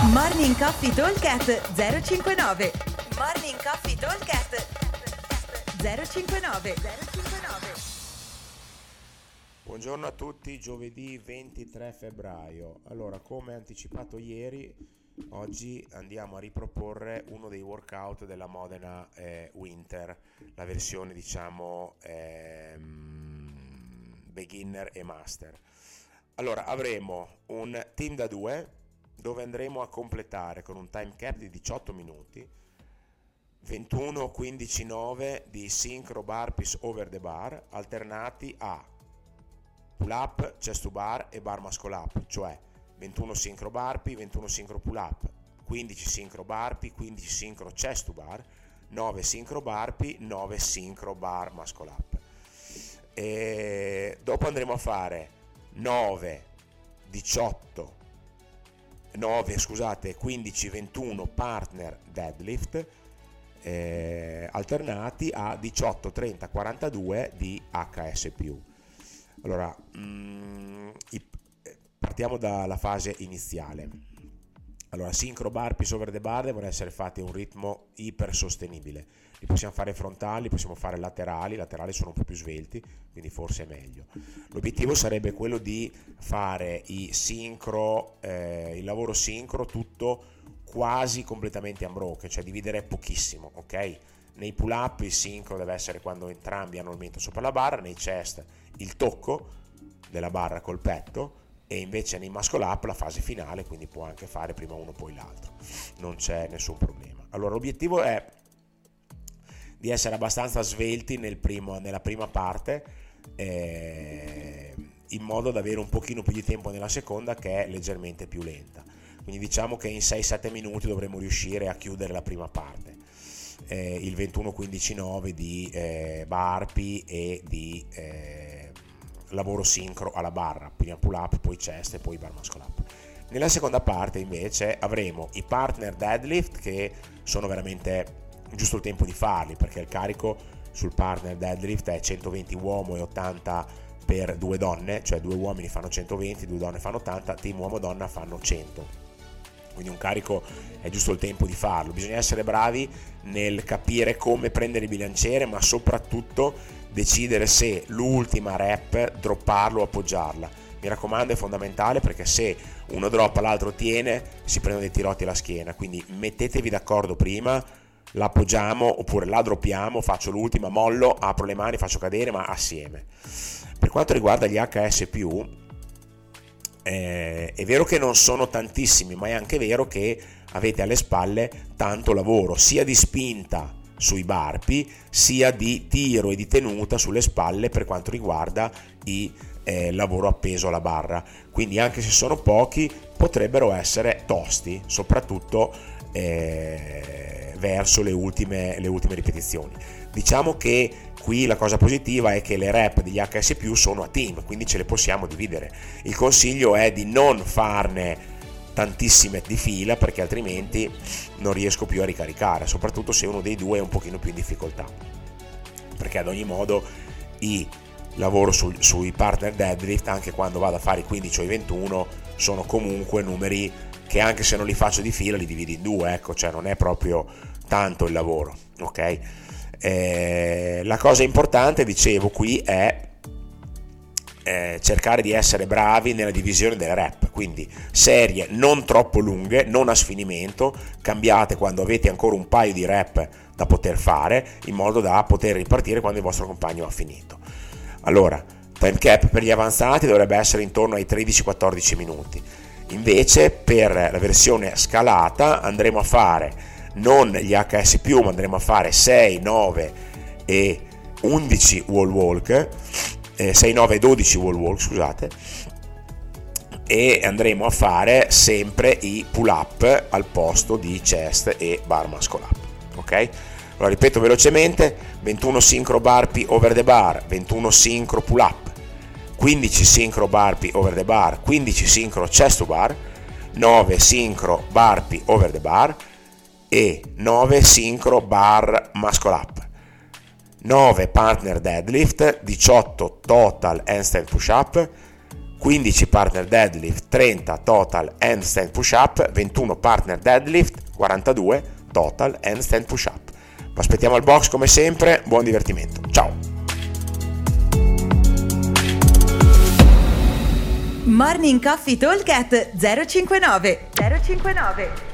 Morning Coffee Talkcast 059 Morning Coffee Talkcast 059 059 Buongiorno a tutti, giovedì 23 febbraio. Allora, come anticipato ieri, oggi andiamo a riproporre uno dei workout della Modena eh, Winter, la versione diciamo ehm, beginner e master. Allora, avremo un team da due dove andremo a completare con un time cap di 18 minuti 21 15 9 di synchro burpees over the bar alternati a pull up, chest to bar e bar muscle up, cioè 21 synchro burpee, 21 synchro pull up, 15 synchro burpee, 15 synchro chest to bar, 9 synchro burpee, 9 synchro bar muscle up. E dopo andremo a fare 9 18 9 scusate 15 21 partner deadlift eh, alternati a 18 30 42 di HS allora mh, mm, partiamo dalla fase iniziale allora synchro burpees over the bar devono essere fatti a un ritmo iper sostenibile li possiamo fare frontali, li possiamo fare laterali, i laterali sono un po' più svelti, quindi forse è meglio. L'obiettivo sarebbe quello di fare i sincro, eh, il lavoro sincro tutto quasi completamente unbroken, cioè dividere pochissimo, ok? Nei pull up il sincro deve essere quando entrambi hanno il mento sopra la barra, nei chest il tocco della barra col petto e invece nei muscle up la fase finale, quindi può anche fare prima uno poi l'altro, non c'è nessun problema. Allora l'obiettivo è di essere abbastanza svelti nel primo, nella prima parte eh, in modo da avere un pochino più di tempo nella seconda che è leggermente più lenta. Quindi diciamo che in 6-7 minuti dovremo riuscire a chiudere la prima parte. Eh, il 21-15-9 di eh, Barpi e di eh, lavoro sincro alla barra prima pull up, poi chest e poi bar muscle up nella seconda parte invece avremo i partner deadlift che sono veramente giusto il tempo di farli perché il carico sul partner deadlift è 120 uomo e 80 per due donne, cioè due uomini fanno 120, due donne fanno 80, team uomo-donna fanno 100. Quindi un carico è giusto il tempo di farlo. Bisogna essere bravi nel capire come prendere il bilanciere, ma soprattutto decidere se l'ultima rep dropparlo o appoggiarla. Mi raccomando, è fondamentale perché se uno droppa l'altro tiene, si prendono dei tirotti alla schiena. Quindi mettetevi d'accordo prima l'appoggiamo oppure la droppiamo, faccio l'ultima, mollo, apro le mani, faccio cadere, ma assieme. Per quanto riguarda gli HS, eh, è vero che non sono tantissimi, ma è anche vero che avete alle spalle tanto lavoro, sia di spinta sui barpi, sia di tiro e di tenuta sulle spalle per quanto riguarda il eh, lavoro appeso alla barra. Quindi anche se sono pochi, potrebbero essere tosti, soprattutto eh, verso le ultime, le ultime ripetizioni. Diciamo che qui la cosa positiva è che le rep degli HS sono a team, quindi ce le possiamo dividere. Il consiglio è di non farne tantissime di fila perché altrimenti non riesco più a ricaricare, soprattutto se uno dei due è un pochino più in difficoltà. Perché ad ogni modo i lavoro su, sui partner deadlift anche quando vado a fare i 15 o i 21 sono comunque numeri che anche se non li faccio di fila li dividi in due, ecco, cioè non è proprio tanto il lavoro, ok? Eh, la cosa importante, dicevo qui, è eh, cercare di essere bravi nella divisione delle rep, quindi serie non troppo lunghe, non a sfinimento, cambiate quando avete ancora un paio di rep da poter fare, in modo da poter ripartire quando il vostro compagno ha finito. Allora, time cap per gli avanzati dovrebbe essere intorno ai 13-14 minuti. Invece per la versione scalata andremo a fare non gli HS ma andremo a fare 6, 9 e 11 wall walk, eh, 6, 9 e 12 wall walk, scusate, e andremo a fare sempre i pull up al posto di chest e bar muscle up, ok? Allora ripeto velocemente, 21 sincro burpee over the bar, 21 sincro pull up, 15 sincro burpee over the bar, 15 sincro chest to bar, 9 sincro burpee over the bar, e 9 sincro bar muscle up 9 partner deadlift 18 total handstand push up 15 partner deadlift, 30 total handstand push up, 21 partner deadlift, 42 total handstand push up. Vi aspettiamo al box come sempre, buon divertimento. Ciao! Morning Coffee Talk 059 059